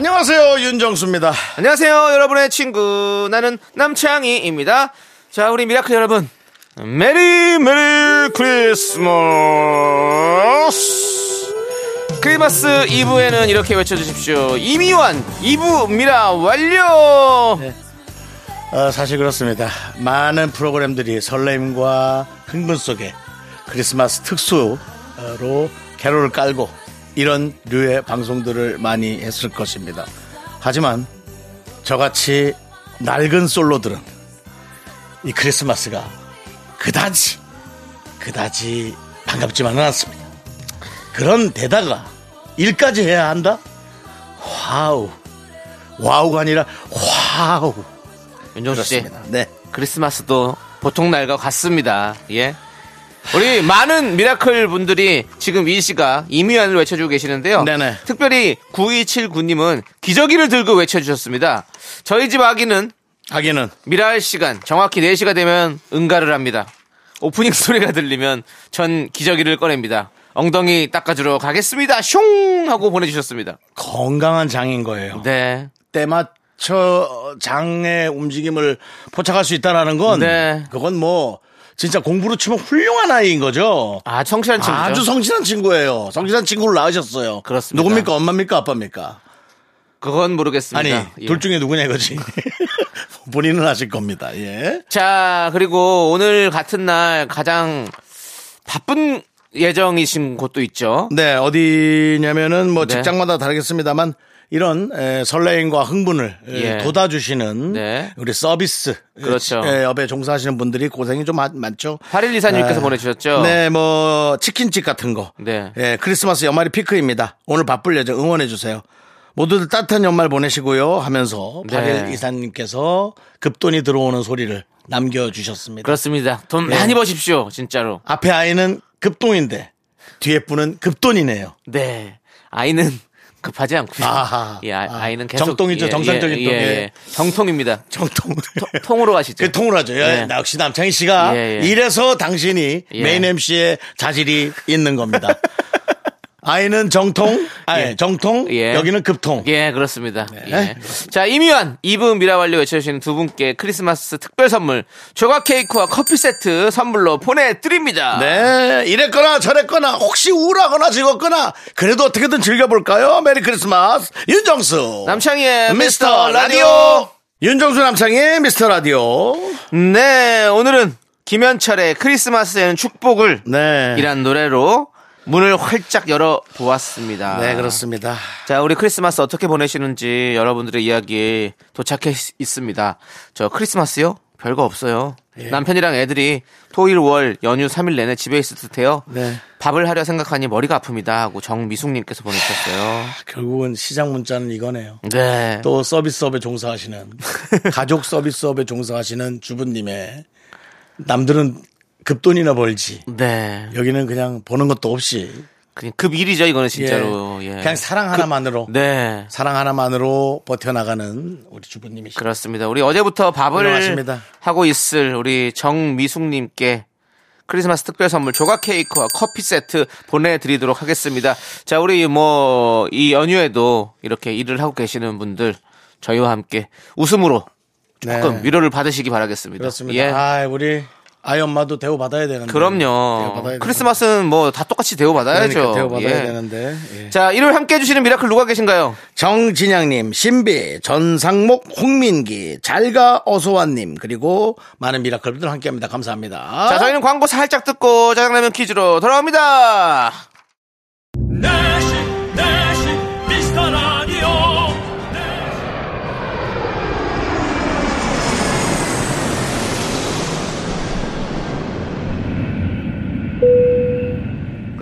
안녕하세요 윤정수입니다. 안녕하세요, 여러분의 친구. 나는 남창희입니다. 자, 우리 미라클 여러분. Merry, merry Christmas. 크리스마스 2부에는 이렇게 외쳐주십시오. 이미완, 2부 미라 완료! 어, 사실 그렇습니다. 많은 프로그램들이 설렘과 흥분 속에 크리스마스 특수로 캐롤을 깔고 이런 류의 방송들을 많이 했을 것입니다. 하지만 저같이 낡은 솔로들은 이 크리스마스가 그다지 그다지 반갑지만은 않습니다. 그런 데다가 일까지 해야 한다? Wow. Wow가 아니라 wow. 윤정수 씨, 그렇습니다. 네. 크리스마스도 보통 날과 같습니다. 예. 우리 많은 미라클 분들이 지금 이 시가 이미완을 외쳐주고 계시는데요. 네네. 특별히 9279님은 기저귀를 들고 외쳐주셨습니다. 저희 집 아기는 하기는 미라할 시간 정확히 4시가 되면 응가를 합니다. 오프닝 소리가 들리면 전 기저귀를 꺼냅니다. 엉덩이 닦아주러 가겠습니다. 숑 하고 보내주셨습니다. 건강한 장인 거예요. 네. 때 맞춰 장의 움직임을 포착할 수 있다라는 건 네. 그건 뭐 진짜 공부로 치면 훌륭한 아이인 거죠. 아 청실한 친구죠. 아주 성실한 친구예요. 성실한 친구를 낳으셨어요. 그렇습니다. 누굽니까? 엄마입니까? 아빠입니까? 그건 모르겠습니다. 아니, 예. 둘 중에 누구냐 이거지. 본인은 아실 겁니다. 예. 자, 그리고 오늘 같은 날 가장 바쁜 예정이신 곳도 있죠. 네, 어디냐면은 뭐 네. 직장마다 다르겠습니다만 이런 에, 설레임과 흥분을 에, 예. 돋아주시는 네. 우리 서비스 그렇죠. 에, 업에 종사하시는 분들이 고생이 좀 많- 많죠. 8124님께서 네. 보내주셨죠. 네, 뭐 치킨집 같은 거. 네. 예, 크리스마스 연말이 피크입니다. 오늘 바쁠 예정 응원해 주세요. 모두들 따뜻한 연말 보내시고요 하면서 네. 81 이사님께서 급돈이 들어오는 소리를 남겨주셨습니다. 그렇습니다. 돈 네. 많이 버십시오, 진짜로. 앞에 아이는 급동인데 뒤에 분은 급돈이네요. 네. 아이는 급하지 않고요. 아하. 예, 아, 아. 아이는 계속 정통이죠, 정상적인 예, 통. 예, 예. 예. 정통입니다. 정통. 통 으로 가시죠. 그 통을 하죠. 예, 네. 나 역시 남창희 씨가 예, 예. 이래서 당신이 예. 메인 MC의 자질이 있는 겁니다. 아이는 정통, 아니, 정통, 예. 여기는 급통. 예, 그렇습니다. 네. 예. 자, 이미완, 2분 미라완료 외쳐주시는 두 분께 크리스마스 특별 선물, 조각 케이크와 커피 세트 선물로 보내드립니다. 네, 이랬거나 저랬거나 혹시 우울하거나 즐겁거나 그래도 어떻게든 즐겨볼까요? Merry Christmas 윤정수 남창희의 미스터 라디오 윤정수 남창희의 미스터 라디오 네, 오늘은 김현철의 크리스마스에는 축복을 네, 이란 노래로 문을 활짝 열어 보았습니다. 네 그렇습니다. 자, 우리 크리스마스 어떻게 보내시는지 여러분들의 이야기 도착해 있- 있습니다. 저 크리스마스요? 별거 없어요. 예. 남편이랑 애들이 토일 월 연휴 3일 내내 집에 있을 듯해요. 네. 밥을 하려 생각하니 머리가 아픕니다 하고 정미숙님께서 보내주셨어요. 결국은 시장 문자는 이거네요. 네. 또 서비스업에 종사하시는 가족 서비스업에 종사하시는 주부님의 남들은 급돈이나 벌지 네. 여기는 그냥 보는 것도 없이 그냥 급 일이죠 이거는 진짜로. 예. 예. 그냥 사랑 하나만으로 네. 사랑 하나만으로 버텨나가는 우리 주부님이시죠. 그렇습니다. 우리 어제부터 밥을 훌륭하십니다. 하고 있을 우리 정미숙님께 크리스마스 특별 선물 조각 케이크와 커피 세트 보내드리도록 하겠습니다. 자, 우리 뭐 이 연휴에도 이렇게 일을 하고 계시는 분들 저희와 함께 웃음으로 조금 네. 위로를 받으시기 바라겠습니다. 그렇습니다. 예. 아, 우리 아이 엄마도 대우 받아야 되는데. 그럼요. 대우받아야 크리스마스는 뭐 다 똑같이 대우 받아야죠. 그러니까 대우 받아야 예. 되는데. 예. 자, 일요일 함께 해주시는 미라클 누가 계신가요? 정진양님, 신비, 전상목, 홍민기, 잘가 어소환님 그리고 많은 미라클들 함께합니다. 감사합니다. 자, 저희는 광고 살짝 듣고 짜장라면 퀴즈로 돌아옵니다. 네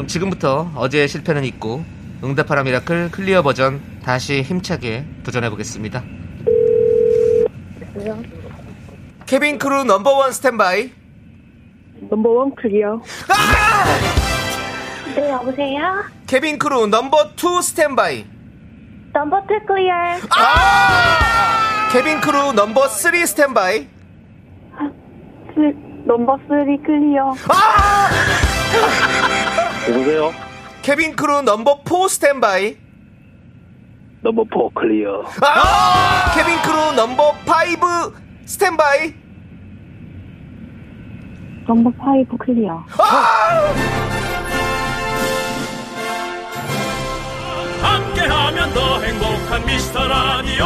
지금부터 어제의 실패는 잊고 응답하라 미라클 clear 버전 다시 힘차게 도전해 보겠습니다. Cabin crew number one standby. Number one clear. 네, 여보세요? Cabin crew number two standby. Number two clear. Cabin crew number three standby. 스, number three clear. 여보세요? Cabin crew number four standby. Number four clear. 케빈 크루 넘버 파이브 스탠바이. 넘버 파이브 클리어. 함께하면 더 행복한 미스터 라디오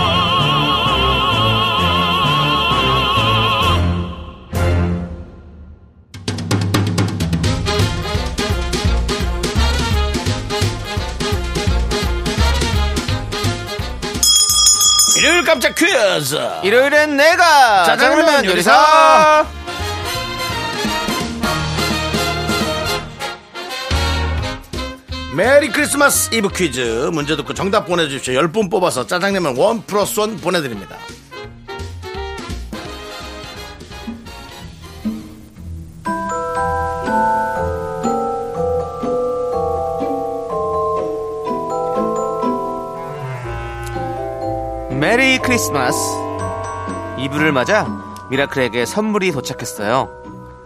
깜짝 퀴즈. 일요일엔 내가 짜장라면 요리사. 요리사. 메리 크리스마스 이브 퀴즈. 문제 듣고 정답 보내주십시오. 10분 뽑아서 짜장라면 one plus one 보내드립니다. 메리 크리스마스. 이브를 맞아 미라클에게 선물이 도착했어요.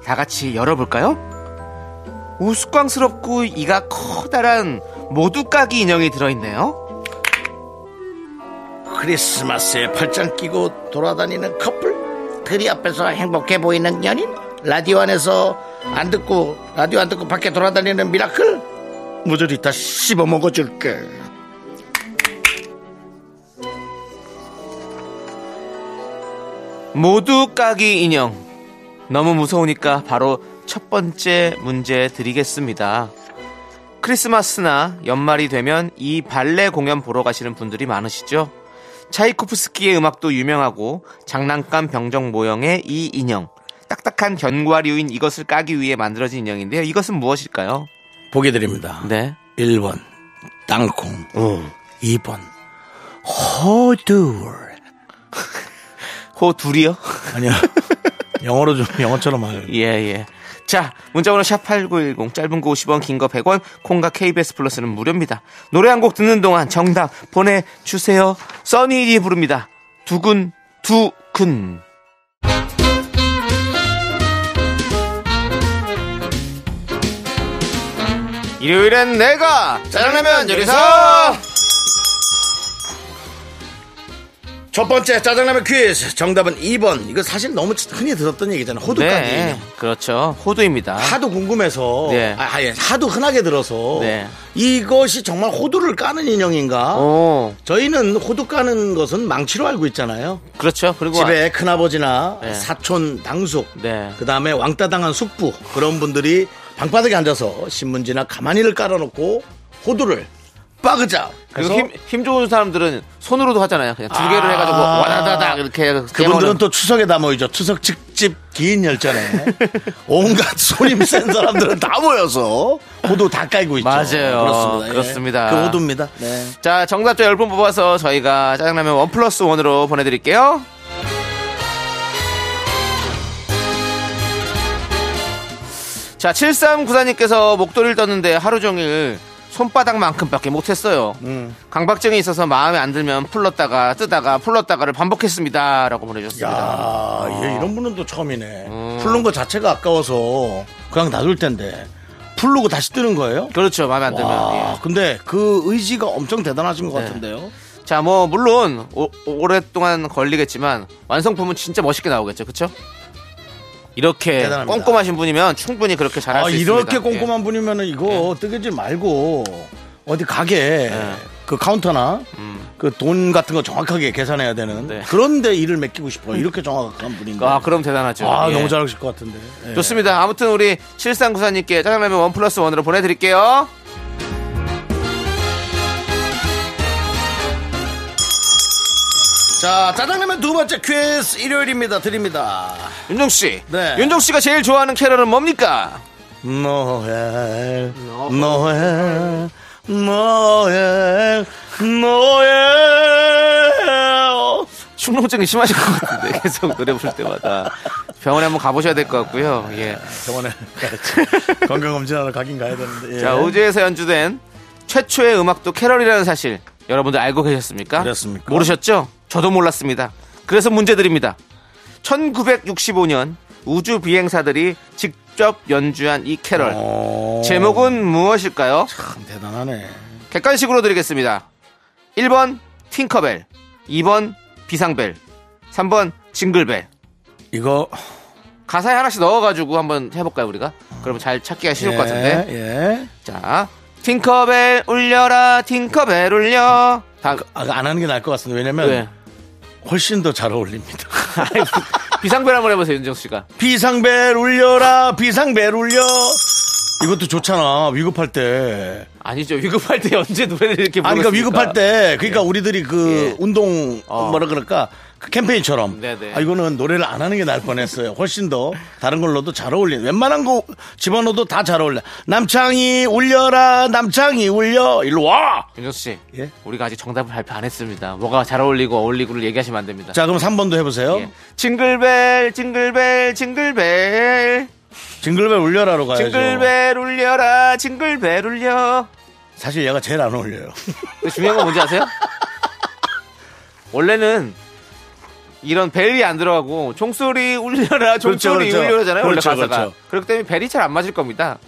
다 같이 열어볼까요? 우스꽝스럽고 이가 커다란 모두까기 인형이 들어있네요. 크리스마스에 팔짱 끼고 돌아다니는 커플 트리 앞에서 행복해 보이는 연인 라디오 안에서 안 듣고 라디오 안 듣고 밖에 돌아다니는 미라클 모조리 다 씹어 먹어줄게 모두 까기 인형. 너무 무서우니까 바로 첫 번째 문제 드리겠습니다. 크리스마스나 연말이 되면 이 발레 공연 보러 가시는 분들이 많으시죠? 차이코프스키의 음악도 유명하고 장난감 병정 모형의 이 인형. 딱딱한 견과류인 이것을 까기 위해 만들어진 인형인데요. 이것은 무엇일까요? 보기 드립니다 네. 1번 땅콩 2번 호두 호 둘이요? 아니야 영어로 좀 영어처럼 말 예, 예. 자, 문자번호 샵8910, 짧은 거 50원, 긴 거 100원, 콩과 KBS 플러스는 무료입니다. 노래 한 곡 듣는 동안 정답 보내 주세요. 써니디 부릅니다. 두근, 두근. 일요일엔 내가 짜장라면 요리사! 첫 번째 짜장라면 퀴즈 정답은 2번 이거 사실 너무 흔히 들었던 얘기잖아 호두까기 네, 그렇죠. 호두입니다. 하도 궁금해서 네. 아, 예, 하도 흔하게 들어서 네. 이것이 정말 호두를 까는 인형인가 오, 저희는 호두 까는 것은 망치로 알고 있잖아요 그렇죠. 그리고 집에 큰아버지나 네. 사촌 당숙 네. 그 다음에 왕따 당한 숙부 그런 분들이 방바닥에 앉아서 신문지나 가마니를 깔아놓고 호두를 빠그자 해서 힘, 힘 좋은 사람들은 손으로도 하잖아요. 그냥 두 개를 아. 해가지고 와다다닥 이렇게 해서 그분들은 깨먹는. 또 추석에 다 모이죠. 추석 직집 긴 열전에 온갖 손님 센 사람들은 다 모여서 호두 다 깔고 있죠. 맞아요. 그렇습니다. 예. 그렇습니다. 그 호두입니다. 네. 자, 정답자 10분 뽑아서 저희가 짜장라면 원 플러스 원으로 보내드릴게요. 자, 7394님께서 목도리를 떴는데 하루 종일 손바닥만큼밖에 못했어요. 음. 강박증이 있어서 마음에 안 들면 풀렀다가 뜨다가 풀렀다가를 반복했습니다. 라고 보내주셨습니다. 야, 얘 이런 분은 또 처음이네. 풀는 거 자체가 아까워서 그냥 놔둘 텐데 풀르고 다시 뜨는 거예요? 그렇죠. 마음에 안 들면. 와, 예. 근데 그 의지가 엄청 대단하신 것 네. 같은데요. 자, 뭐 물론 오, 오랫동안 걸리겠지만 완성품은 진짜 멋있게 나오겠죠, 그렇죠? 이렇게 대단합니다. 꼼꼼하신 분이면 충분히 그렇게 잘할 아, 수 있습니다. 이렇게 꼼꼼한 분이면은 이거 뜨개질 말고 어디 가게 네. 그 카운터나 그돈 같은 거 정확하게 계산해야 되는 음. 네. 그런데 일을 맡기고 싶어요. 이렇게 정확한 분인데. 아, 그럼 대단하죠. 아, 예. 너무 잘하실 것 같은데. 예. 좋습니다. 아무튼 우리 7394님께 짜장라면 원 플러스 원으로 보내드릴게요. 자, 짜장라면 두 번째 퀴즈 일요일입니다. 드립니다. 윤정 씨, 네. 윤정 씨가 제일 좋아하는 캐럴은 뭡니까? Noel, Noel, Noel, Noel. 축농증이 심하실 것 같은데 계속 노래 부를 때마다 병원에 한번 가보셔야 될 것 같고요. 예. 병원에 건강검진하러 가긴 가야 되는데. 예. 자 우주에서 연주된 최초의 음악도 캐럴이라는 사실 여러분들 알고 계셨습니까? 그렇습니까? 모르셨죠? 저도 몰랐습니다. 그래서 문제 드립니다. 1965년 우주 비행사들이 직접 연주한 이 캐럴 어, 제목은 무엇일까요? 참 대단하네. 객관식으로 드리겠습니다. 1번 팅커벨, 2번 비상벨, 3번 징글벨. 이거 가사에 하나씩 넣어가지고 한번 해볼까요 우리가? 그러면 잘 찾기가 쉬울 예, 것 같은데. 예. 자, 팅커벨 울려라, 팅커벨 울려. 다음 아, 안 하는 게 나을 것 같습니다. 왜냐면 왜? 훨씬 더 잘 어울립니다. 비상벨 한번 해보세요 윤정수 씨가. 비상벨 울려라, 비상벨 울려. 이것도 좋잖아. 위급할 때. 아니죠 위급할 때 언제 노래를 이렇게 아니, 그러니까? 위급할 때, 그러니까 우리들이 그 예. 운동, 어. 뭐라 그럴까, 그 캠페인처럼. 네네. 아, 이거는 노래를 안 하는 게 나을 뻔했어요. 훨씬 더 다른 걸로도 잘 어울리는. 웬만한 거 집어넣어도 다 잘 어울려. 남창이 울려라, 남창이 울려. 일로 와! 윤정수 씨. 예? 우리가 아직 정답을 발표 안 했습니다. 뭐가 잘 어울리고 어울리고를 얘기하시면 안 됩니다. 자, 그럼 3번도 해보세요. 예. 징글벨, 징글벨, 징글벨, 징글벨 울려라로 가야죠. 징글벨 울려라, 징글벨 울려. 사실 얘가 제일 안 어울려요. 중요한 건 뭔지 아세요? 원래는 이런 벨이 안 들어가고 종소리 울려라, 종소리 그렇죠, 그렇죠. 울려라잖아요. 그렇죠, 원래 가사가. 그렇죠. 그렇기 때문에 벨이 잘 안 맞을 겁니다.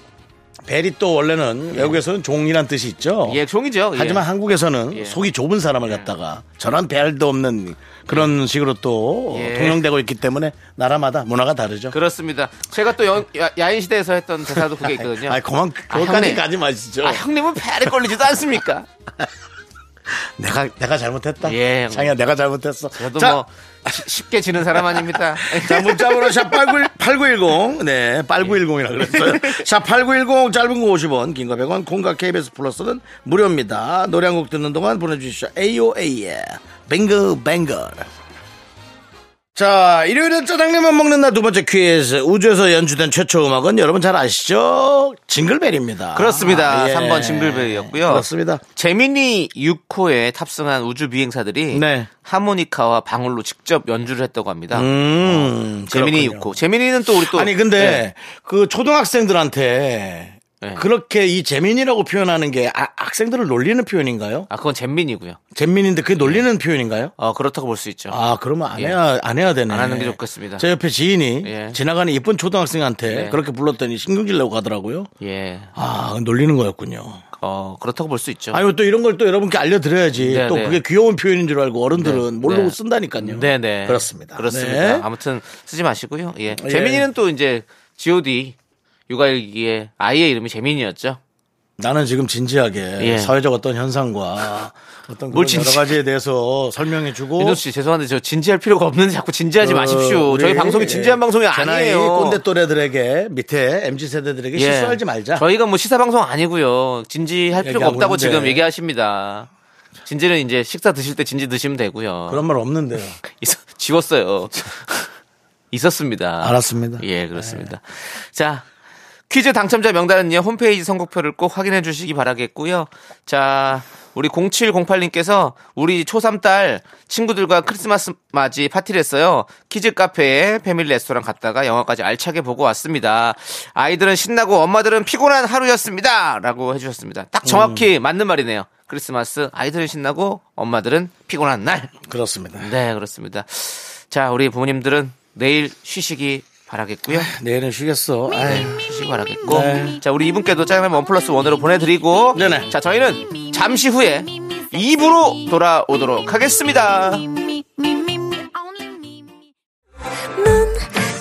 벨이 또 원래는 외국에서는 종이란 뜻이 있죠. 예, 종이죠. 예. 하지만 한국에서는 예. 속이 좁은 사람을 갖다가 저런 벨도 없는 그런 식으로 또 예. 통용되고 있기 때문에 나라마다 문화가 다르죠. 그렇습니다. 제가 또 연- 야, 야인 시대에서 했던 대사도 그게 있거든요. 아, 그만 아, 그것까지 형님. 가지 마시죠. 아, 형님은 벨에 걸리지도 않습니까? 내가 내가 잘못했다. 예. 장이야 내가 잘못했어. 저도 자, 뭐 시- 쉽게 지는 사람 아닙니다. 자, 문자번호 샵8910. 네, 8910이라 그랬어요. 샵8910 짧은 거 50원, 긴 거 100원, 콩과 KBS 플러스는 무료입니다. 노래 한 곡 듣는 동안 보내주시죠. AOA의 뱅글 뱅글. 자, 일요일엔 짜장라면 먹는 날 두 번째 퀴즈. 우주에서 연주된 최초 음악은 여러분 잘 아시죠? 징글벨입니다. 그렇습니다. 아, 예. 3번 징글벨이었고요. 그렇습니다. 제미니 6호에 탑승한 우주 비행사들이 네. 하모니카와 방울로 직접 연주를 했다고 합니다. 음, 제미니 그렇군요. 6호. 제미니는 또 우리 또 아니 근데 네. 그 초등학생들한테 네. 그렇게 이 재민이라고 표현하는 게 아- 학생들을 놀리는 표현인가요? 아 그건 잼민이고요. 잼민인데 그게 놀리는 표현인가요? 어 그렇다고 볼 수 있죠. 아 그러면 안 예. 해야 안 해야 되네. 안 하는 게 좋겠습니다. 제 옆에 지인이 예. 지나가는 이쁜 초등학생한테 네. 그렇게 불렀더니 신경질 내고 가더라고요. 예. 아 놀리는 거였군요. 어 그렇다고 볼 수 있죠. 아니 또 이런 걸 또 여러분께 알려드려야지. 네, 또 네. 그게 귀여운 표현인 줄 알고 어른들은 네, 모르고 네. 쓴다니까요. 네네. 그렇습니다. 그렇습니다. 네. 아무튼 쓰지 마시고요. 예. 예. 재민이는 또 이제 G.O.D 육아일기의 아이의 이름이 재민이었죠. 나는 지금 진지하게 예. 사회적 어떤 현상과 어떤 뭘 그런 여러 가지에 대해서 설명해주고 윤정 씨 죄송한데 저 진지할 필요가 없는데 자꾸 진지하지 마십시오. 어, 우리 저희 방송이 진지한 방송이 제 나이 아니에요. 꼰대 또래들에게 밑에 mz 세대들에게 예. 실수하지 말자. 저희가 뭐 시사 방송 아니고요. 진지할 필요가 없다고 있는데. 지금 얘기하십니다. 진지는 이제 식사 드실 때 진지 드시면 되고요. 그런 말 없는데요. 있- 지웠어요. 있었습니다. 알았습니다. 예, 그렇습니다. 자, 퀴즈 당첨자 명단은요, 홈페이지 선곡표를 꼭 확인해 주시기 바라겠고요. 자, 우리 0708님께서 우리 초3딸 친구들과 크리스마스 맞이 파티를 했어요. 키즈 카페에 패밀리 레스토랑 갔다가 영화까지 알차게 보고 왔습니다. 아이들은 신나고 엄마들은 피곤한 하루였습니다. 라고 해주셨습니다. 딱 정확히 맞는 말이네요. 크리스마스 아이들은 신나고 엄마들은 피곤한 날. 그렇습니다. 네, 그렇습니다. 자, 우리 부모님들은 내일 쉬시기 바라겠고요. 내일은 쉬겠어. 아유. 쉬시기 바라겠고. 네. 자, 우리 이분께도 짜장면 원 플러스 원으로 보내드리고. 네네. 자, 저희는 잠시 후에 2부로 돌아오도록 하겠습니다. 넌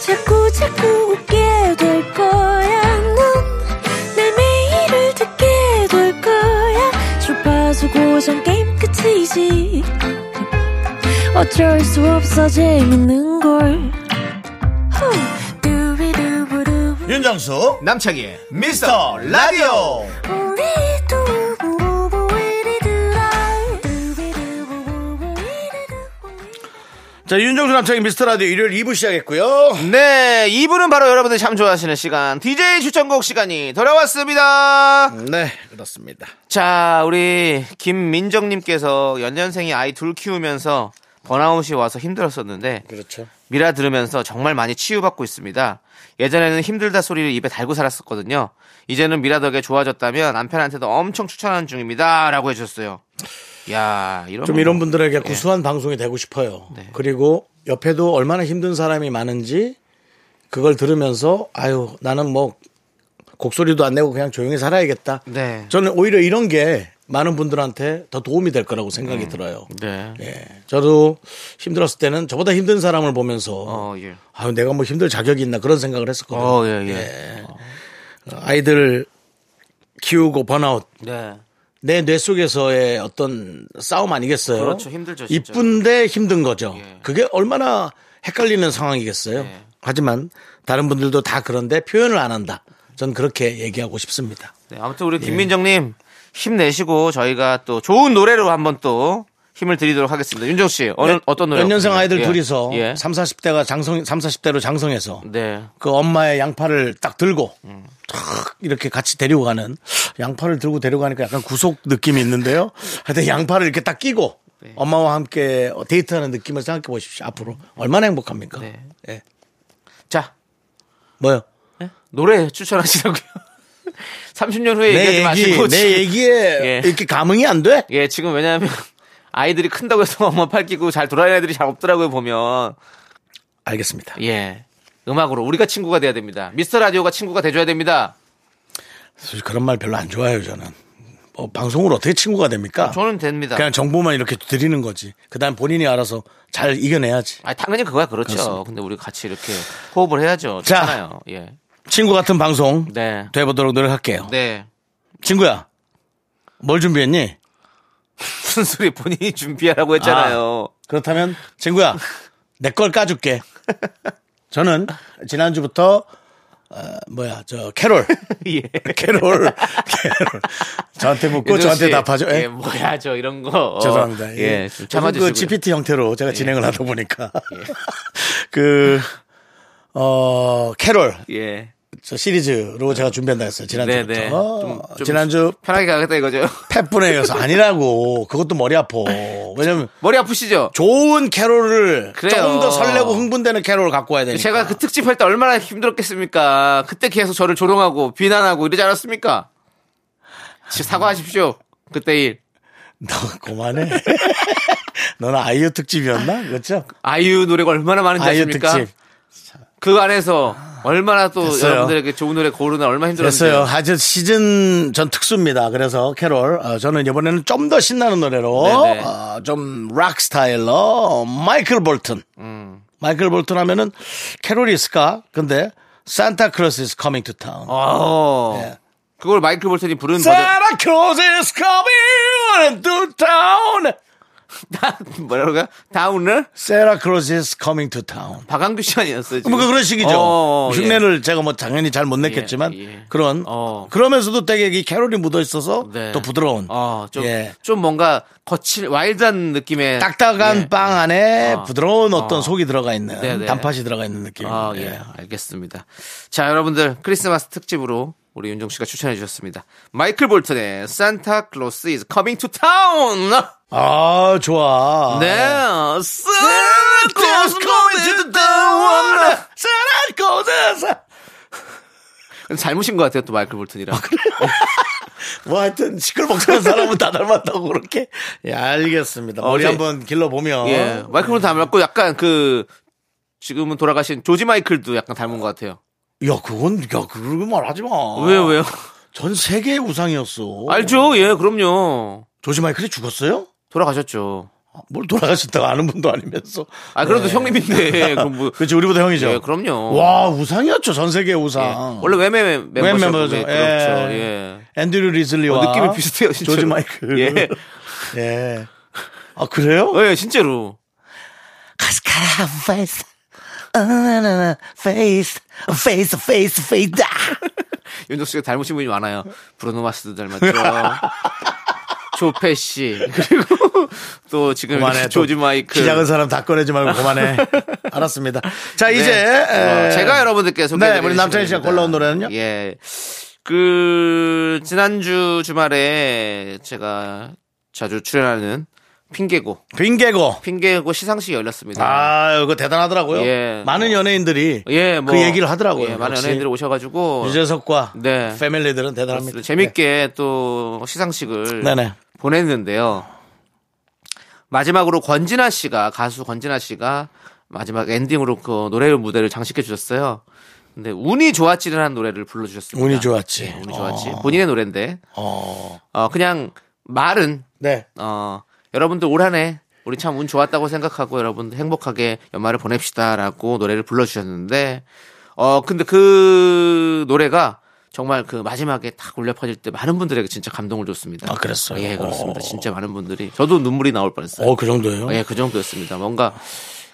자꾸 자꾸 웃게 될 거야. 넌내 매일을 듣게 될 거야. 주파수 고정 게임 끝이지. 어쩔 수 없어 재밌는 걸. 윤정수 남창희의 미스터 라디오. 자, 윤정수 남창의 미스터 라디오 일요일 2부 시작했고요. 네, 2부는 바로 여러분들이 참 좋아하시는 시간, DJ 추천곡 시간이 돌아왔습니다. 네, 그렇습니다. 자, 우리 김민정님께서 연년생이 아이 둘 키우면서 번아웃이 와서 힘들었었는데 그렇죠. 미라 들으면서 정말 많이 치유받고 있습니다. 예전에는 힘들다 소리를 입에 달고 살았었거든요. 이제는 미라 덕에 좋아졌다면 남편한테도 엄청 추천하는 중입니다. 라고 해주셨어요. 야 이런 좀거 이런 뭐- 분들에게 예. 구수한 방송이 되고 싶어요. 네. 그리고 옆에도 얼마나 힘든 사람이 많은지 그걸 들으면서 아유 나는 뭐 곡소리도 안 내고 그냥 조용히 살아야겠다. 네. 저는 오히려 이런 게 많은 분들한테 더 도움이 될 거라고 생각이 음. 들어요. 네. 예. 저도 힘들었을 때는 저보다 힘든 사람을 보면서 어, 예. 아유 내가 뭐 힘들 자격이 있나 그런 생각을 했었거든요. 어, 예, 예. 아이들 키우고 번아웃 네. 내뇌 속에서의 어떤 싸움 아니겠어요? 그렇죠. 힘들죠, 진짜. 이쁜데 힘든 거죠. 예. 그게 얼마나 헷갈리는 상황이겠어요. 예. 하지만 다른 분들도 다 그런데 표현을 안 한다. 전 그렇게 얘기하고 싶습니다. 네, 아무튼 우리 김민정님 힘내시고 저희가 또 좋은 노래로 한번 또 힘을 드리도록 하겠습니다. 윤정 씨, 어느, 어떤 노래? 연년생 아이들 예. 둘이서 예. 3, 40대가 장성, 3, 40대로 장성해서 네. 그 엄마의 양팔을 딱 들고 음. 탁 이렇게 같이 데리고 가는 양팔을 들고 데려가니까 약간 구속 느낌이 있는데요. 하여튼 양팔을 이렇게 딱 끼고 네. 엄마와 함께 데이트하는 느낌을 생각해 보십시오. 앞으로 얼마나 행복합니까? 네. 예. 자, 뭐요? 예? 노래 추천하시라고요. 30년 후에 내 얘기하지 얘기, 마시고. 내 지금- 얘기에 예. 이렇게 감흥이 안 돼? 예, 지금 왜냐하면 아이들이 큰다고 해서 엄마 팔 끼고 잘 돌아다니는 애들이 잘 없더라고요, 보면. 알겠습니다. 예. 음악으로 우리가 친구가 돼야 됩니다. 미스터 라디오가 친구가 돼줘야 됩니다. 사실 그런 말 별로 안 좋아해요, 저는. 뭐 방송으로 어떻게 친구가 됩니까? 저는 됩니다. 그냥 정보만 이렇게 드리는 거지. 그다음 본인이 알아서 잘 이겨내야지. 아, 당연히 그거야 그렇죠. 그렇습니다. 근데 우리 같이 이렇게 호흡을 해야죠. 자. 좋잖아요. 예. 친구 같은 방송 네. 돼보도록 노력할게요. 네. 친구야, 뭘 준비했니? 무슨 소리 본인이 준비하라고 했잖아요. 그렇다면 친구야, 내 걸 까줄게. 저는 지난주부터 어, 뭐야 저 캐롤 예. 캐롤 캐롤 저한테 묻고 저한테 씨, 답하죠. 예. 예, 뭐야 저 이런 거. 죄송합니다. 예. 좀 참아주시고. 그 GPT 형태로 제가 진행을 하다 보니까 그 어, 캐롤 예. 저 시리즈로 제가 준비한다 했어요. 지난주부터. 네네. 좀- 좀 지난주 편하게 가겠다 이거죠. 팻분에 이어서 아니라고. 그것도 머리 아파. 왜냐면 머리 아프시죠? 좋은 캐롤을 그래요. 조금 더 설레고 흥분되는 캐롤을 갖고 와야 되니까. 제가 그 특집 할 때 얼마나 힘들었겠습니까? 그때 계속 저를 조롱하고 비난하고 이러지 않았습니까? 사과하십시오. 그때 일. 너 그만해. 너는 아이유 특집이었나? 그렇죠? 아이유 노래가 얼마나 많은지 아이유 아십니까? 특집. 그 안에서 얼마나 또 됐어요. 여러분들에게 좋은 노래 고르는 얼마나 힘들었는지. 됐어요. 아주 시즌 전 특수입니다. 그래서 캐롤 어, 저는 이번에는 좀 더 신나는 노래로. 어, 좀 락 스타일로 마이클 볼튼. 음. 마이클 볼튼 하면은 캐롤이 있을까? 근데 Santa Claus is coming to town. 어. 예. 그걸 마이클 볼튼이 부른. Santa Claus is coming to town. 뭐라고요? town을? Santa Claus is coming to town. 박광규 씨 아니었어요. 지금? 뭐 그런 식이죠. 어, 예. 흉내를 제가 뭐 당연히 잘 못 냈겠지만 예, 예. 그런 어. 그러면서도 되게 이 캐롤이 묻어 있어서 네. 또 부드러운 어, 좀, 예. 좀 뭔가 거칠, 와일드한 느낌의. 딱딱한 예. 빵 안에 어. 부드러운 어떤 어. 속이 들어가 있는 네네. 단팥이 들어가 있는 느낌. 아, 예. 알겠습니다. 자, 여러분들, 크리스마스 특집으로 우리 윤정 씨가 추천해 주셨습니다. 마이클 볼튼의 산타 클로스 is coming to town! 아 좋아. 네. Santa Claus coming to town! Santa Claus. 잘못인 것 같아요, 또 마이클 볼튼이랑. 뭐 하여튼 시끌벅적한 사람은 다 닮았다고 그렇게. 예, 알겠습니다. 머리 어제- 한번 길러 보면. 예. 마이클 볼튼 닮았고, 약간 그, 지금은 돌아가신 조지 마이클도 약간 닮은 것 같아요. 야 그건 야 그런 말 하지 마. 왜요, 왜요? 전 세계의 우상이었어. 알죠? 예, 그럼요. 조지 마이클이 죽었어요? 돌아가셨죠. 뭘 돌아가셨다고 아는 분도 아니면서. 아, 그래도 네. 형님인데, 그럼 뭐. 그렇지 우리보다 형이죠. 예, 그럼요. 와 우상이었죠 전 세계 우상. 예. 원래 Wham의 멤버죠. 네, 그렇죠. 예. 예. 앤드류 리즐리와 어, 느낌이 비슷해요, 진짜. 조지 마이클. 예. 예. 아 그래요? 예, 진짜로. 'Cause I gotta faith. 아 나나나 faith faith faith faith 윤정 씨가 닮으신 분이 많아요. 브루노 마스도 닮았죠. 조 페시. 그리고 또 지금 그만해. 조지 또 마이클. 키 작은 사람 다 꺼내지 말고 그만해. 알았습니다. 자 네. 이제 어, 에, 제가 여러분들께 소개해 네, 우리 남창희 씨가 골라온 노래는요? 예. 그 지난주 주말에 제가 자주 출연하는 핑계고 빙계고. 핑계고 시상식이 열렸습니다. 아, 이거 대단하더라고요. 예. 많은 연예인들이 예, 뭐 그 얘기를 하더라고요. 예, 많은 연예인들이 오셔가지고 유재석과 네. 패밀리들은 대단합니다. 재밌게 또 시상식을 네. 네네. 보냈는데요. 마지막으로 권진아 씨가 가수 권진아 씨가 마지막 엔딩으로 그 노래 무대를 장식해 주셨어요. 근데 운이 좋았지라는 노래를 불러주셨습니다. 운이 좋았지. 예, 운이 좋았지. 어. 본인의 노래인데 어. 어, 그냥 말은 네. 어, 여러분들 올 한 해 우리 참 운 좋았다고 생각하고 여러분들 행복하게 연말을 보냅시다라고 노래를 불러주셨는데 어 근데 그 노래가 정말 그 마지막에 딱 울려 퍼질 때 많은 분들에게 진짜 감동을 줬습니다. 아, 그랬어요? 예, 그렇습니다. 어. 진짜 많은 분들이 저도 눈물이 나올 뻔했어요. 어, 그 정도예요? 예, 그 정도였습니다. 뭔가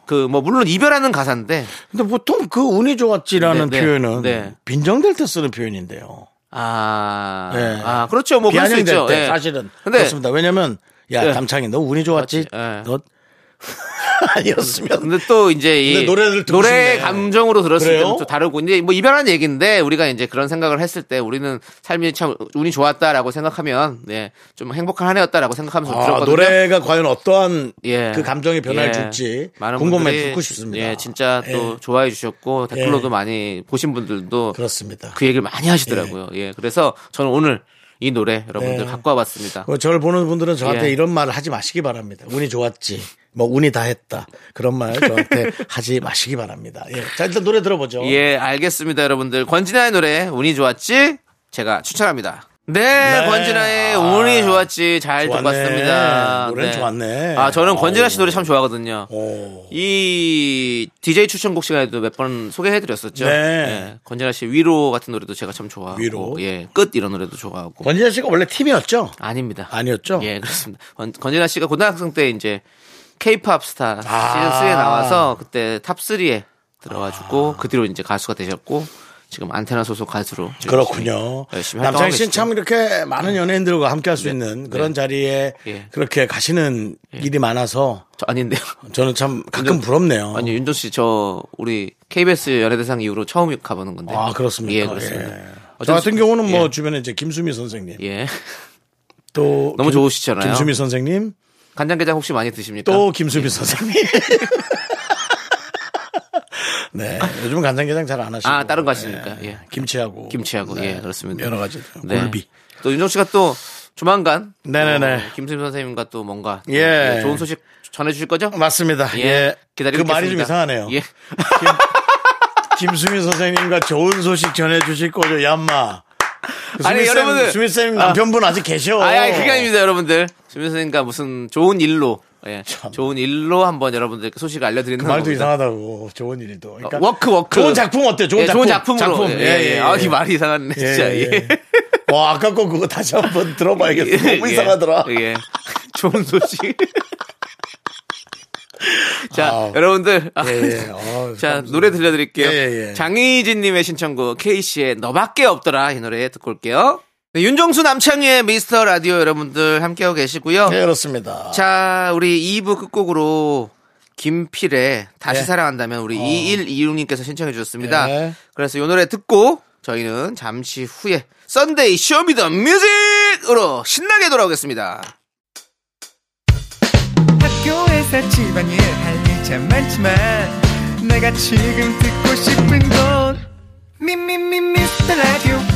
그 뭐 물론 이별하는 가사인데 근데 보통 그 운이 좋았지라는 네, 네, 표현은 네. 빈정될 때 쓰는 표현인데요. 아, 네. 아 그렇죠. 뭐 비아냥될. 때 예. 사실은 근데 그렇습니다. 왜냐면 야 예. 남창이 너 운이 좋았지. 예. 너 아니었으면 근데 또 이제 이 노래를 노래. 감정으로 들었을? 때는 또 다르고 이제 뭐 이별하는 얘기인데 우리가 이제 그런 생각을 했을 때 우리는 삶이 참 운이 좋았다라고 생각하면 네, 좀 행복한 한 해였다라고 생각하면서 아, 들었거든요. 노래가 과연 어떠한 예. 그 감정의 변화를 예. 줄지 많은 궁금해 듣고 싶습니다. 예, 진짜 또 예. 좋아해 주셨고 댓글로도 예. 많이 보신 분들도 그렇습니다. 그 얘기를 많이 하시더라고요. 예. 그래서 저는 오늘 이 노래 여러분들 네. 갖고 와봤습니다. 그 저를 보는 분들은 저한테 예. 이런 말을 하지 마시기 바랍니다. 운이 좋았지. 뭐 운이 다 했다. 그런 말 저한테 하지 마시기 바랍니다. 예. 자 일단 노래 들어보죠. 예, 알겠습니다, 여러분들. 권진아의 노래 운이 좋았지? 제가 추천합니다. 네, 네. 권진아의 아, 운이 좋았지 잘 좋았네. 왔습니다. 노래는 좋았네. 아, 저는 권진아 씨 어우. 노래 참 좋아하거든요. 오. 이 DJ 추천곡 시간에도 몇 번 소개해드렸었죠. 네. 예, 권진아 씨 위로 같은 노래도 제가 참 좋아하고, 위로. 예, 끝 이런 노래도 좋아하고. 권진아 씨가 원래 팀이었죠? 아닙니다. 아니었죠? 예, 그렇습니다. 권- 권진아 씨가 고등학생 때 이제 K-팝 스타 아. 시즌 3에 나와서 그때 top 3에 들어가지고 그 뒤로 이제 가수가 되셨고 지금 안테나 소속 가수로 그렇군요. 남창희 씨는. 참 이렇게 많은 연예인들과 함께 할수 있는 그런 자리에 예. 그렇게 가시는 일이 많아서 저 아닌데요. 저는 참 가끔 부럽네요. 아니 윤정 씨 저 우리 KBS 연예대상 이후로 처음 가보는 건데. 아, 그렇습니까? 예, 그렇습니다. 예. 저 같은 경우는 뭐 예. 주변에 이제 김수미 선생님 예. 또 너무 김- 좋으시잖아요. 김수미 선생님 간장게장 혹시 많이 드십니까? 또 김수미 선생님. 네, 요즘은 간장게장 잘 안 하시고. 아, 다른 거 하시니까, 예. 김치하고. 김치하고, 네, 예, 그렇습니다. 여러 가지. 네. 굴비. 또 윤종 씨가 또 조만간 네네네. 어, 김수임 선생님과 또 뭔가 또, 예. 좋은 소식 전해 주실 거죠? 맞습니다. 예. 예. 기다리고 그 말이 좀. 이상하네요. 예. 김수미 선생님과 좋은 소식 전해 주실 거죠, 얌마. 그 아니, 여러분들. 수미 쌤 아. 남편분 아직 계셔. 아니, 아니, 그게 아닙니다, 여러분들. 수미 선생님과 무슨 좋은 일로, 예. 참. 좋은 일로 한번 여러분들께 소식을 알려드리는 그 말도 겁니다. 이상하다고. 좋은 일이도. 그러니까 어, 워크, 워크. 좋은 작품 어때? 좋은 예, 작품. 좋은 작품으로. 작품. 예, 예. 아, 이 말이 이상하네, 진짜. 예, 예. 예. 와, 아까 거 그거 다시 한번 들어봐야겠어. 너무 예, 이상하더라. 예. 좋은 소식. 자, 아우. 여러분들. 아, 예, 예. 어, 자. 노래 들려드릴게요. 예, 예, 예. 장희진님의 신청곡 케이시의 너밖에 없더라. 이 노래 듣고 올게요. 네, 윤정수 남창희의 미스터 라디오 여러분들 함께하고 계시고요. 네, 그렇습니다. 자, 우리 2부 끝곡으로 김필의 다시 네. 사랑한다면 우리 2126님께서 신청해 주셨습니다. 네. 그래서 이 노래 듣고 저희는 잠시 후에 Sunday Show Me the Music으로 신나게 돌아오겠습니다. 학교에서 집안일 할일참 많지만 내가 지금 듣고 싶은 건 미미미 미스터 라디오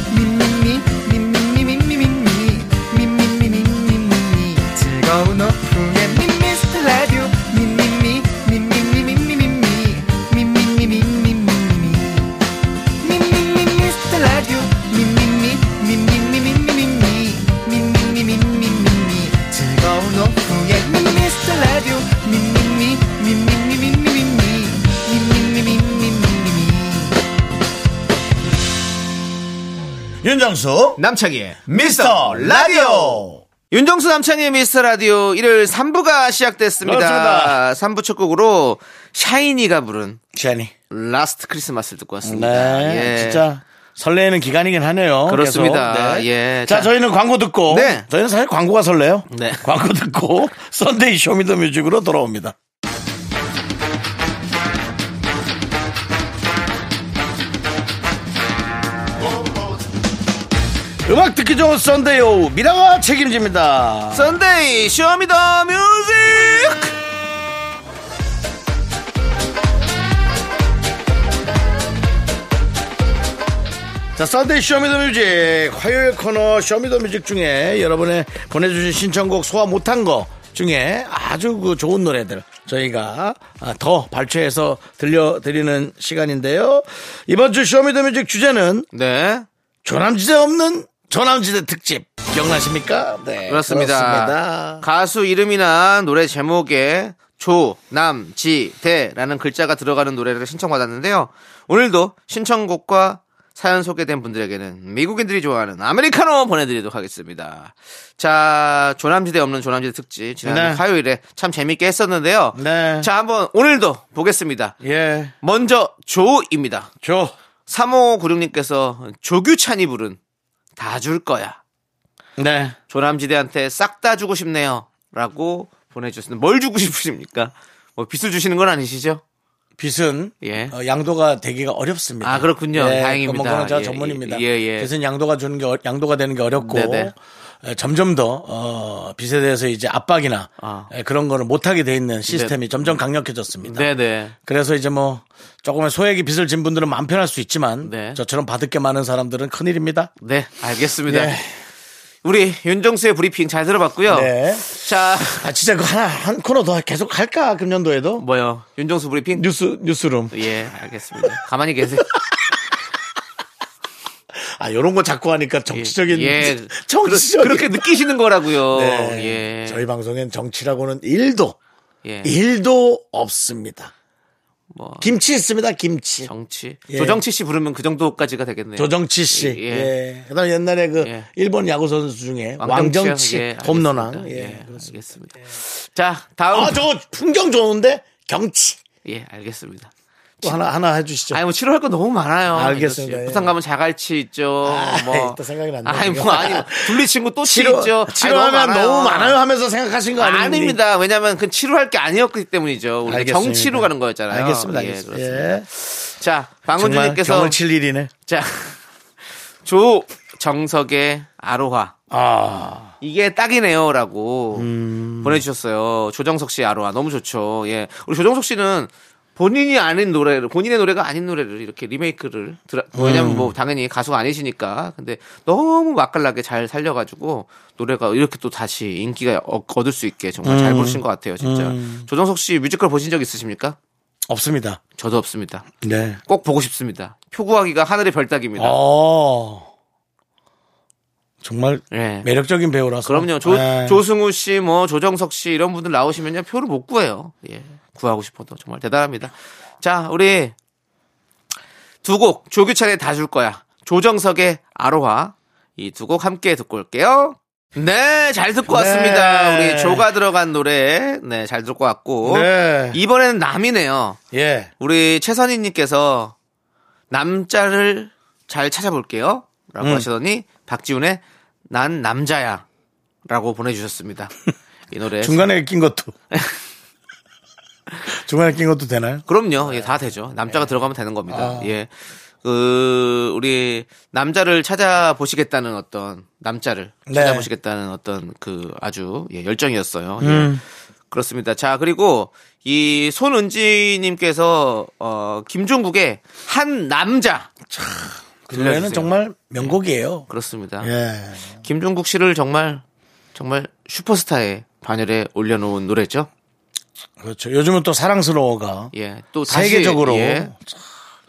윤정수. 남창희의 미스터 라디오. 윤정수 남창희의 미스터 라디오 일요일 3부가 시작됐습니다. 그렇습니다. 3부 첫 곡으로 샤이니가 부른 샤니. Last Christmas를 듣고 왔습니다. 네. 예. 진짜 설레는 기간이긴 하네요. 그렇습니다. 네. 예. 자, 자. 저희는 광고 듣고. 네. 저희는 사실 광고가 설레요. 네. 광고 듣고 썬데이 쇼미더뮤직으로 돌아옵니다. 음악 듣기 좋은 Sunday 오후. 미라가 책임집니다. Sunday Show Me the Music! 자, Sunday Show Me the Music. 화요일 코너 Show Me the Music 중에 여러분의 보내주신 신청곡 소화 못한 거 중에 아주 그 좋은 노래들 저희가 아, 더 발췌해서 들려드리는 시간인데요. 이번 주 Show Me the Music 주제는 네. 조남지대 없는 조남지대 특집 기억나십니까? 네, 그렇습니다. 그렇습니다. 가수 이름이나 노래 제목에 조, 남, 지, 대라는 글자가 들어가는 노래를 신청받았는데요. 오늘도 신청곡과 사연 소개된 분들에게는 미국인들이 좋아하는 아메리카노 보내드리도록 하겠습니다. 자, 조남지대 없는 조남지대 특집 지난 네. 화요일에 참 재밌게 했었는데요. 네. 자, 한번 오늘도 보겠습니다. 예, 먼저 조입니다. 조. 3596님께서 조규찬이 부른 다 줄 거야. 네. 조남지대한테 싹 다 주고 싶네요. 라고 보내주셨습니다. 뭘 주고 싶으십니까? 뭐 빚을 주시는 건 아니시죠? 빚은 예. 어, 양도가 되기가 어렵습니다. 아, 그렇군요. 다행입니다. 뭐 그건 제가 예, 전문입니다. 예, 예. 빚은 양도가 주는 게 어- 양도가 되는 게 어렵고 네네. 에, 점점 더 어, 빚에 대해서 이제 압박이나 아. 에, 그런 거를 못하게 돼 있는 시스템이 점점 강력해졌습니다. 네네. 그래서 이제 뭐 조금의 소액의 빚을 진 분들은 마음 편할 수 있지만 네. 저처럼 받을 게 많은 사람들은 큰일입니다. 네, 알겠습니다. 예. 우리 윤정수의 브리핑 잘 들어봤고요. 네. 자, 아 진짜 그 하나 한 코너 더 계속 할까 금년도에도 뭐요? 윤정수 브리핑? 뉴스 뉴스룸. 예, 알겠습니다. 가만히 계세요. 아 요런 거 자꾸 하니까 정치적인 예. 정치적인 그렇, 게 느끼시는 거라고요. 네. 예. 저희 방송엔 정치라고는 일도 예. 일도 없습니다. 뭐 김치 있습니다. 김치. 정치. 예. 조정치 씨 부르면 그 정도까지가 되겠네요. 조정치 씨. 예. 예. 그다음 옛날에 그 예. 일본 야구 선수 중에? 왕정치, 예, 홈런왕. 알겠습니다. 예. 예, 알겠습니다. 자, 다음. 아, 저거 풍경 좋은데 경치. 예, 알겠습니다. 또 하나 하나 해주시죠. 아니 뭐 치료할 거 너무 많아요. 알겠습니다. 예. 부산 가면 자갈치 있죠. 아, 뭐또 생각이 났네요. 아니 뭐 아니 분리 친구 또치 치료 있죠. 치료하면 너무 많아요. 하면서 생각하신 거 아닙니까? 아닙니다. 왜냐면 그 치료할 게 아니었기 때문이죠. 알겠습니다. 정치로 가는 거였잖아요. 알겠습니다. 예, 알겠습니다. 그렇습니다. 예. 자, 정말 방은주님께서 경을 칠 일이네. 자, 조정석의 아로하. 아, 이게 딱이네요라고 음. 보내주셨어요. 조정석 씨 아로하 너무 좋죠. 예, 우리 조정석 씨는 본인이 아닌 노래를 본인의 노래가 아닌 노래를 이렇게 리메이크를 들어, 왜냐면 음. 뭐 당연히 가수가 아니시니까 근데 너무 맛깔나게 잘 살려가지고 노래가 이렇게 또 다시 인기가 어- 얻을 수 있게 정말 음. 잘 부르신 것 같아요 진짜. 조정석 씨 뮤지컬 보신 적 있으십니까? 없습니다. 저도 없습니다. 네. 꼭 보고 싶습니다. 표구하기가 하늘의 별따기입니다. 어. 정말 예. 매력적인 배우라서. 그럼요. 조, 네. 조승우 씨, 뭐, 조정석 씨, 이런 분들 나오시면요, 표를 못 구해요. 예. 구하고 싶어도 정말 대단합니다. 자, 우리 두 곡, 조규찬의 다 줄 거야. 조정석의 아로하. 이 두 곡 함께 듣고 올게요. 네, 잘 듣고 왔습니다. 네. 우리 조가 들어간 노래. 네, 잘 듣고 왔고. 네. 이번에는 남이네요. 예. 우리 최선희 님께서 남자를 잘 찾아볼게요. 라고 음. 하시더니 박지훈의 난 남자야. 라고 보내주셨습니다. 이 노래. 중간에 낀 것도. 중간에 낀 것도 되나요? 그럼요. 예, 다 되죠. 남자가 들어가면 되는 겁니다. 아. 예. 그, 우리 남자를 찾아보시겠다는 어떤, 남자를 네. 찾아보시겠다는 어떤 그 아주 예, 열정이었어요. 예. 음. 그렇습니다. 자, 그리고 이 손은지님께서, 어, 김종국의 한 남자. 그 노래는. 정말 명곡이에요. 그렇습니다. 예. 김종국 씨를 정말 정말 슈퍼스타의 반열에 올려놓은 노래죠. 그렇죠. 요즘은 또 사랑스러워가 예, 또 다시 세계적으로 예,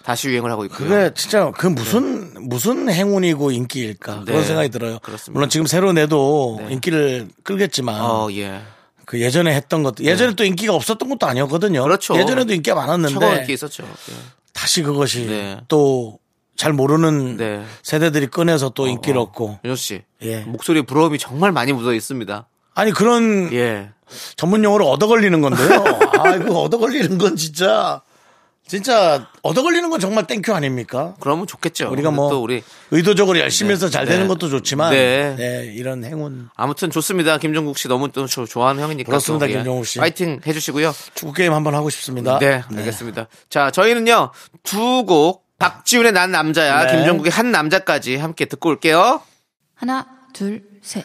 다시 유행을 하고 있고요. 그게 진짜 그 무슨 무슨 행운이고 인기일까 그런 네. 생각이 들어요. 그렇습니다. 물론 지금 새로 내도 네. 인기를 끌겠지만 어, 예. 그 예전에 했던 것도 예전에 또 인기가 없었던 것도 아니었거든요. 그렇죠. 예전에도 인기가 많았는데 인기 있었죠. 예. 다시 그것이 네. 또잘 모르는 네. 세대들이 꺼내서 또 인기를 어, 얻고 윤호 씨, 예. 목소리에 부러움이 정말 많이 묻어 있습니다. 아니 그런 예. 전문 용어로 얻어 걸리는 건데요. 아, 이거 얻어 걸리는 건 진짜 진짜 얻어 걸리는 건 정말 thank you 아닙니까? 그러면 좋겠죠. 우리가 뭐 또 우리 의도적으로 열심히 해서 잘 네. 되는 것도 좋지만 네. 네, 이런 행운 아무튼 좋습니다. 김종국 씨 너무 또 조- 좋아하는 형이니까 그렇습니다, 또, 예. 김종국 씨. 파이팅 해주시고요. 축구 게임 한번 하고 싶습니다. 네, 알겠습니다. 자, 저희는요, 두 곡, 박지훈의 난 남자야, 네. 김종국의 한 남자까지 함께 듣고 올게요. 하나, 둘, 셋.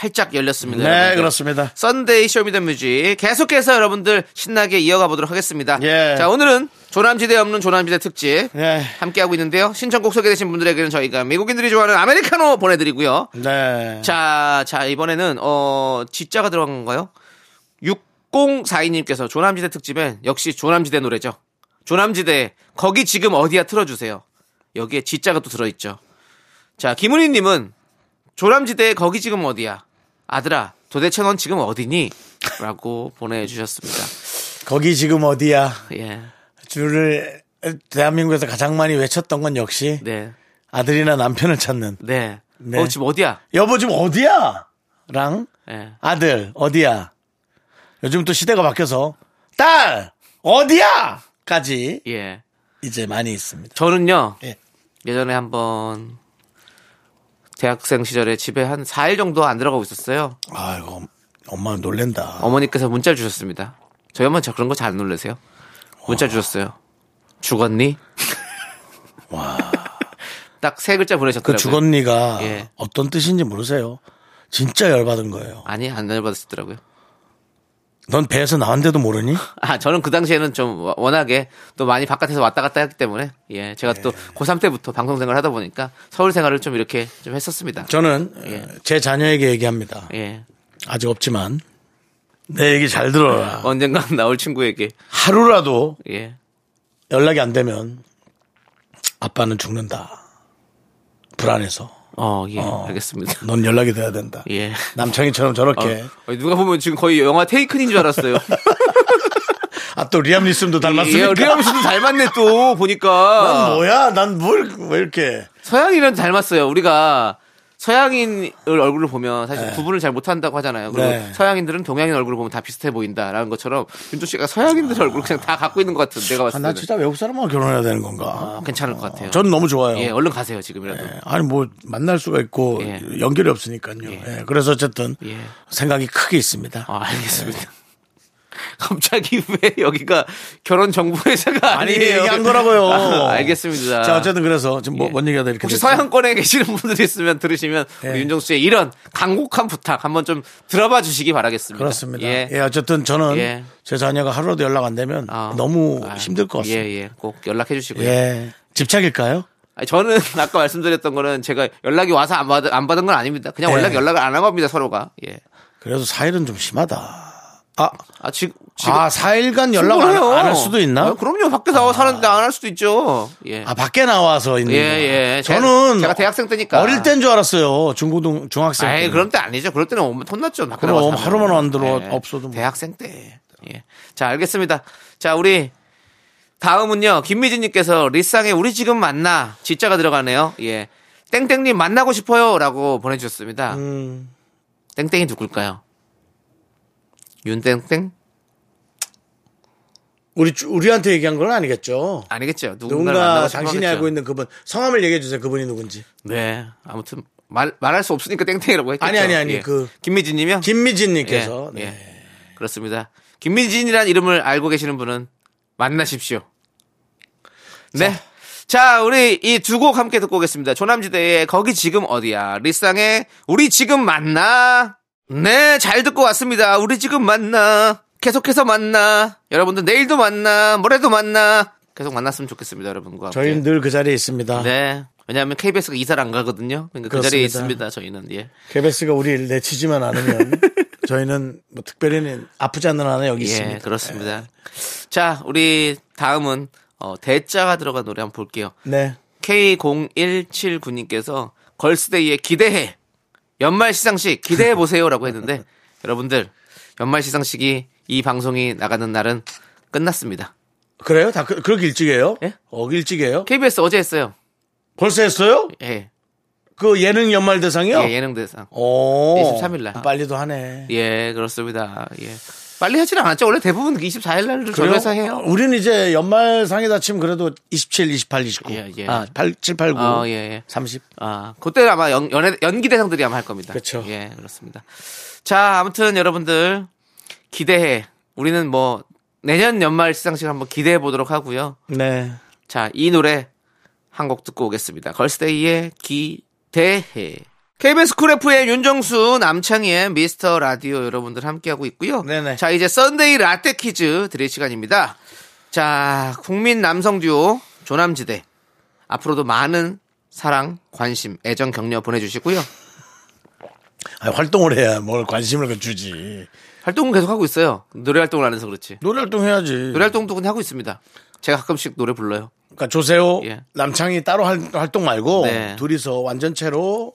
활짝 열렸습니다. 네 여러분들. 그렇습니다 Sunday Show Me the Music 계속해서 여러분들 신나게 이어가 보도록 하겠습니다. 예. 자 오늘은 조남지대 없는 조남지대 특집 네. 함께하고 있는데요. 신청곡 소개되신 분들에게는 저희가 미국인들이 좋아하는 아메리카노 보내드리고요. 네. 자, 자 이번에는 어 지자가 들어간 건가요? 6042님께서 조남지대 특집엔 역시 조남지대 노래죠. 조남지대 거기 지금 어디야 틀어주세요. 여기에 지자가 또 들어있죠. 자 김은희님은 조남지대 거기 지금 어디야? 아들아 도대체 넌 지금 어디니? 라고 보내주셨습니다. 거기 지금 어디야? 예, 줄을 대한민국에서 가장 많이 외쳤던 건 역시 네, 아들이나 남편을 찾는 네. 네. 어 지금 어디야? 여보 지금 어디야? 랑 예. 아들 어디야? 요즘 또 시대가 바뀌어서 딸 어디야? 까지 예. 이제 많이 있습니다. 저는요 예. 예전에 한번 대학생 시절에 집에 한 4일 정도 안 들어가고 있었어요. 아이고 엄마 놀랜다. 어머니께서 문자를 주셨습니다. 저희 어머니 저 그런 거잘안 놀래세요? 문자 주셨어요. 죽었니? 와. 딱 세 글자 그 보내셨더라고요. 죽었니가 예. 어떤 뜻인지 모르세요. 진짜 열받은 거예요. 아니 안 열받으시더라고요. 넌 배에서 나왔는데도 모르니? 아 저는 그 당시에는 좀 워낙에 또 많이 바깥에서 왔다 갔다 했기 때문에 예 제가 또 고3 때부터 방송 생활 하다 보니까 서울 생활을 좀 이렇게 좀 했었습니다. 저는 예. 제 자녀에게 얘기합니다. 예 아직 없지만 내 얘기 잘 들어라. 언젠가 나올 친구에게 하루라도 예 연락이 안 되면 아빠는 죽는다. 불안해서. 어, 예, 알겠습니다. 넌 연락이 돼야 된다. 예. 남창희처럼 저렇게. 어, 누가 보면 지금 거의 영화 Taken인 줄 알았어요. 아, 또 리암 니슨도 닮았으니까. 예, 리암 씨도 닮았네 또 보니까. 난 뭐야? 난 뭘, 왜 이렇게. 서양인은 닮았어요. 우리가 서양인 얼굴을 보면 사실 구분을 잘 못한다고 하잖아요. 그리고 네. 서양인들은 동양인 얼굴을 보면 다 비슷해 보인다라는 것처럼 윤조 씨가 서양인들 얼굴 그냥 다 갖고 있는 것 같은 내가 아, 봤을 나 때는 진짜 외국 사람하고 결혼해야 되는 건가? 괜찮을 것 같아요. 전 너무 좋아요. 예, 얼른 가세요 지금이라도. 예, 아니 뭐 만날 수가 있고 예. 연결이 없으니까요. 예, 그래서 어쨌든 예. 생각이 크게 있습니다. 아, 알겠습니다. 갑자기 왜 여기가 결혼 정보회사가 아니 아니에요? 얘기한 거라고요. 아, 알겠습니다. 자 어쨌든 그래서 지금 뭐, 예. 뭔 얘기가 이렇게 혹시? 서양권에 계시는 분들이 있으면 들으시면 우리 예. 윤정수 씨의 이런 간곡한 부탁 한번 좀 들어봐 주시기 바라겠습니다. 그렇습니다. 예. 예. 어쨌든 저는 예. 제 자녀가 하루라도 연락 안 되면 아. 너무 아, 힘들 것 같습니다. 예, 예. 꼭 연락해 주시고요. 예. 집착일까요? 저는 아까 말씀드렸던 거는 제가 연락이 와서 안, 받, 안 받은 건 아닙니다. 그냥 예. 연락 연락을 안 한 겁니다, 서로가. 예. 그래도 4일은 좀 심하다. 아, 아, 지금 아 4일간 연락 안할 수도 있나? 아, 그럼요. 밖에 나와 사는데 안 할 수도 있죠. 예. 아 밖에 나와서 있는 예, 거. 예. 제가- 저는 제가 대학생 때니까. 어릴 땐 줄 알았어요. 중고등 중학생 때. 아이, 그런 때 아니죠. 그럴 때는 혼났죠. 그럼. 하루만 안 들어 없어도 뭐. 대학생 때. 예. 자, 알겠습니다. 자, 우리 다음은요. 김미진님께서 리쌍에 우리 지금 만나 지자가 들어가네요. 예. 땡땡님 만나고 싶어요라고 보내주셨습니다. 음, 땡땡이 누굴까요? 윤땡땡? 우리 우리한테 얘기한 건 아니겠죠. 아니겠죠. 누군가 당신이. 알고 있는 그분 성함을 얘기해 주세요. 그분이 누군지. 네. 아무튼 말 말할 수 없으니까 땡땡이라고 했겠죠. 아니, 아니, 아니, 예. 그- 김미진님이요? 김미진님께서 예, 네. 예. 그렇습니다. 김미진이란 이름을 알고 계시는 분은 만나십시오. 네. 자, 우리 이 두 곡 함께 듣고 오겠습니다. 조남지대의 거기 지금 어디야? 리쌍의 우리 지금 만나? 네, 잘 듣고 왔습니다. 우리 지금 만나? 계속해서 만나? 여러분들 내일도 만나? 모레도 만나? 계속 만났으면 좋겠습니다, 여러분과. 저희는 늘 그 자리에 있습니다. 네. 왜냐하면 KBS가 이사를 안 가거든요. 그러니까 그. 자리에 있습니다, 저희는. 예. KBS가 우리를 내치지만 않으면 저희는 뭐 특별히는 아프지 않는 한은 여기 예, 있습니다. 그렇습니다. 자, 우리 다음은 어, 대자가 들어간 노래 한번 볼게요. 네. K0179님께서 걸스데이에 기대해. 연말 시상식 기대해 보세요라고 했는데 여러분들 연말 시상식이 이 방송이 나가는 날은 끝났습니다. 그래요? 다 그, 그렇게 일찍 해요? 예? 어, 일찍 해요? KBS 어제 했어요. 벌써 했어요? 예. 그 예능 연말 대상이요? 예, 예능 대상. 오. 23일 날. 빨리도 하네. 예, 그렇습니다. 예. 빨리 하진 않았죠. 원래 대부분 24일 날을 정해서 해요. 우리는 이제 연말 상에 다 치면 그래도 27, 28, 29. 예, 예. 아, 8, 7, 8, 9. 어, 예, 예. 30. 아, 그때 아마 연, 연기 대상들이 아마 할 겁니다. 그쵸. 예, 그렇습니다. 자, 아무튼 여러분들 기대해. 우리는 뭐 내년 연말 시상식 한번 기대해 보도록 하고요. 네. 자, 이 노래 한 곡 듣고 오겠습니다. 걸스데이의 기대해. KBS 쿨 FM 윤정수 남창희의 미스터 라디오 여러분들 함께하고 있고요. 네네. 자, 이제 Sunday 라떼 퀴즈 드릴 시간입니다. 자, 국민 남성 듀오 조남지대. 앞으로도 많은 사랑, 관심, 애정, 격려 보내주시고요. 아니, 활동을 해야 뭘 관심을 주지. 활동은 계속 하고 있어요. 노래 활동을 안 해서 그렇지. 노래 활동 해야지. 노래 활동도 그냥 하고 있습니다. 제가 가끔씩 노래 불러요. 그러니까 조세호, 예. 남창이 따로 할, 활동 말고 네. 둘이서 완전체로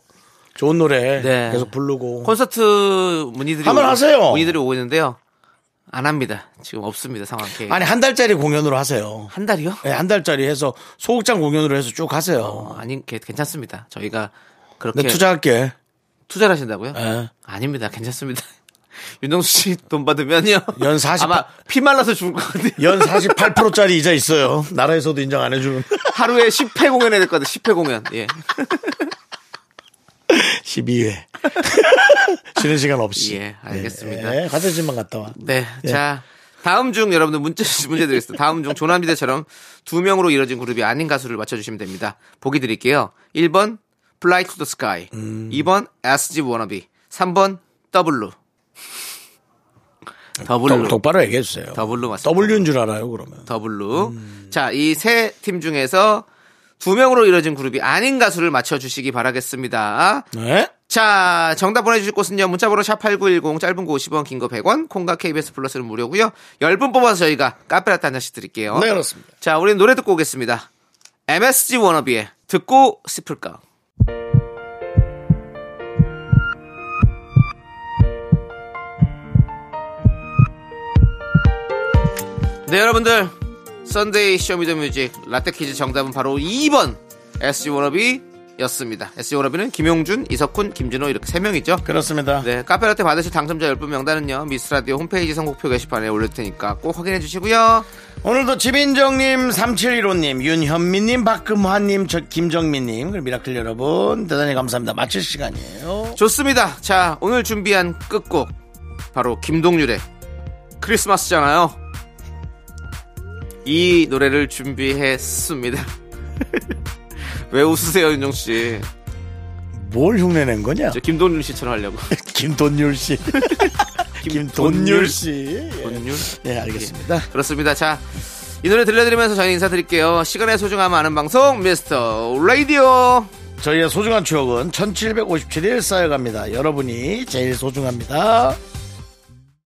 좋은 노래 네. 계속 부르고. 콘서트 문의들이 한번 하세요. 문의들이 오고 있는데요. 안 합니다. 지금 없습니다 상황. 계획. 아니 한 달짜리 공연으로 하세요. 한 달이요? 네, 한 달짜리 해서 소극장 공연으로 해서 쭉 하세요. 어, 아니 게- 괜찮습니다. 저희가 그렇게 내 투자할게. 투자를 하신다고요? 예. 아닙니다. 괜찮습니다. 윤정수 씨 돈 받으면요. 연48 아마 피 말라서 죽을 것 같아요. 연 48%짜리 이자 있어요. 나라에서도 인정 안 해주는. 하루에 10회 공연 해야 될 것 같아요. 10회 공연. 예. 12회. 쉬는 시간 없이. 예, 알겠습니다. 예, 가자지만 갔다 와. 네. 예. 자, 다음 중 여러분들 문제, 문제 드리겠습니다. 다음 중 조남지대처럼 두 명으로 이뤄진 그룹이 아닌 가수를 맞춰 주시면 됩니다. 보기 드릴게요. 1번, Fly to the Sky. 음. 2번, SG Wannabe. 3번, W. 더 블루. 똑- 똑바로 얘기해 주세요. 더 블루 맞습니다. W인 줄 알아요, 그러면. 더 블루. 자, 이 세 팀 중에서 두 명으로 이뤄진 그룹이 아닌 가수를 맞춰 주시기 바라겠습니다. 네. 자, 정답 보내주실 곳은요. 문자번호 샵8910 짧은 거 50원, 긴 거 100원, 콩과 KBS 플러스는 무료고요 10분 뽑아서 저희가 카페라떼 한 잔씩 드릴게요. 네, 그렇습니다. 자, 우리 노래 듣고 오겠습니다. MSG 워너비의 듣고 싶을까? 네, 여러분들. Sunday Show Me the Music 라떼 퀴즈 정답은 바로 2번 SG Wannabe 였습니다. SG 워너비는 김용준, 이석훈, 김진호 이렇게 3명이죠. 그렇습니다. 네, 카페라떼 받으실 당첨자 10분 명단은요. 미스라디오 홈페이지 선곡표 게시판에 올릴 테니까 꼭 확인해 주시고요. 오늘도 지민정님, 3715님, 윤현미님, 박금화님, 저 김정민님, 그리고 미라클 여러분, 대단히 감사합니다. 마칠 시간이에요. 좋습니다. 자, 오늘 준비한 끝곡 바로 김동률의 크리스마스잖아요. 이 노래를 준비했습니다. 왜 웃으세요, 윤정 씨? 뭘 흉내낸 거냐? 저 김동률 씨처럼 하려고. 김돈율 씨. 김돈율 씨. 예. 돈율? 네, 알겠습니다. 그렇습니다. 자, 이 노래 들려드리면서 저희 인사드릴게요. 시간의 소중함 아는 방송 미스터 라디오. 저희의 소중한 추억은 1757일 쌓여갑니다. 여러분이 제일 소중합니다.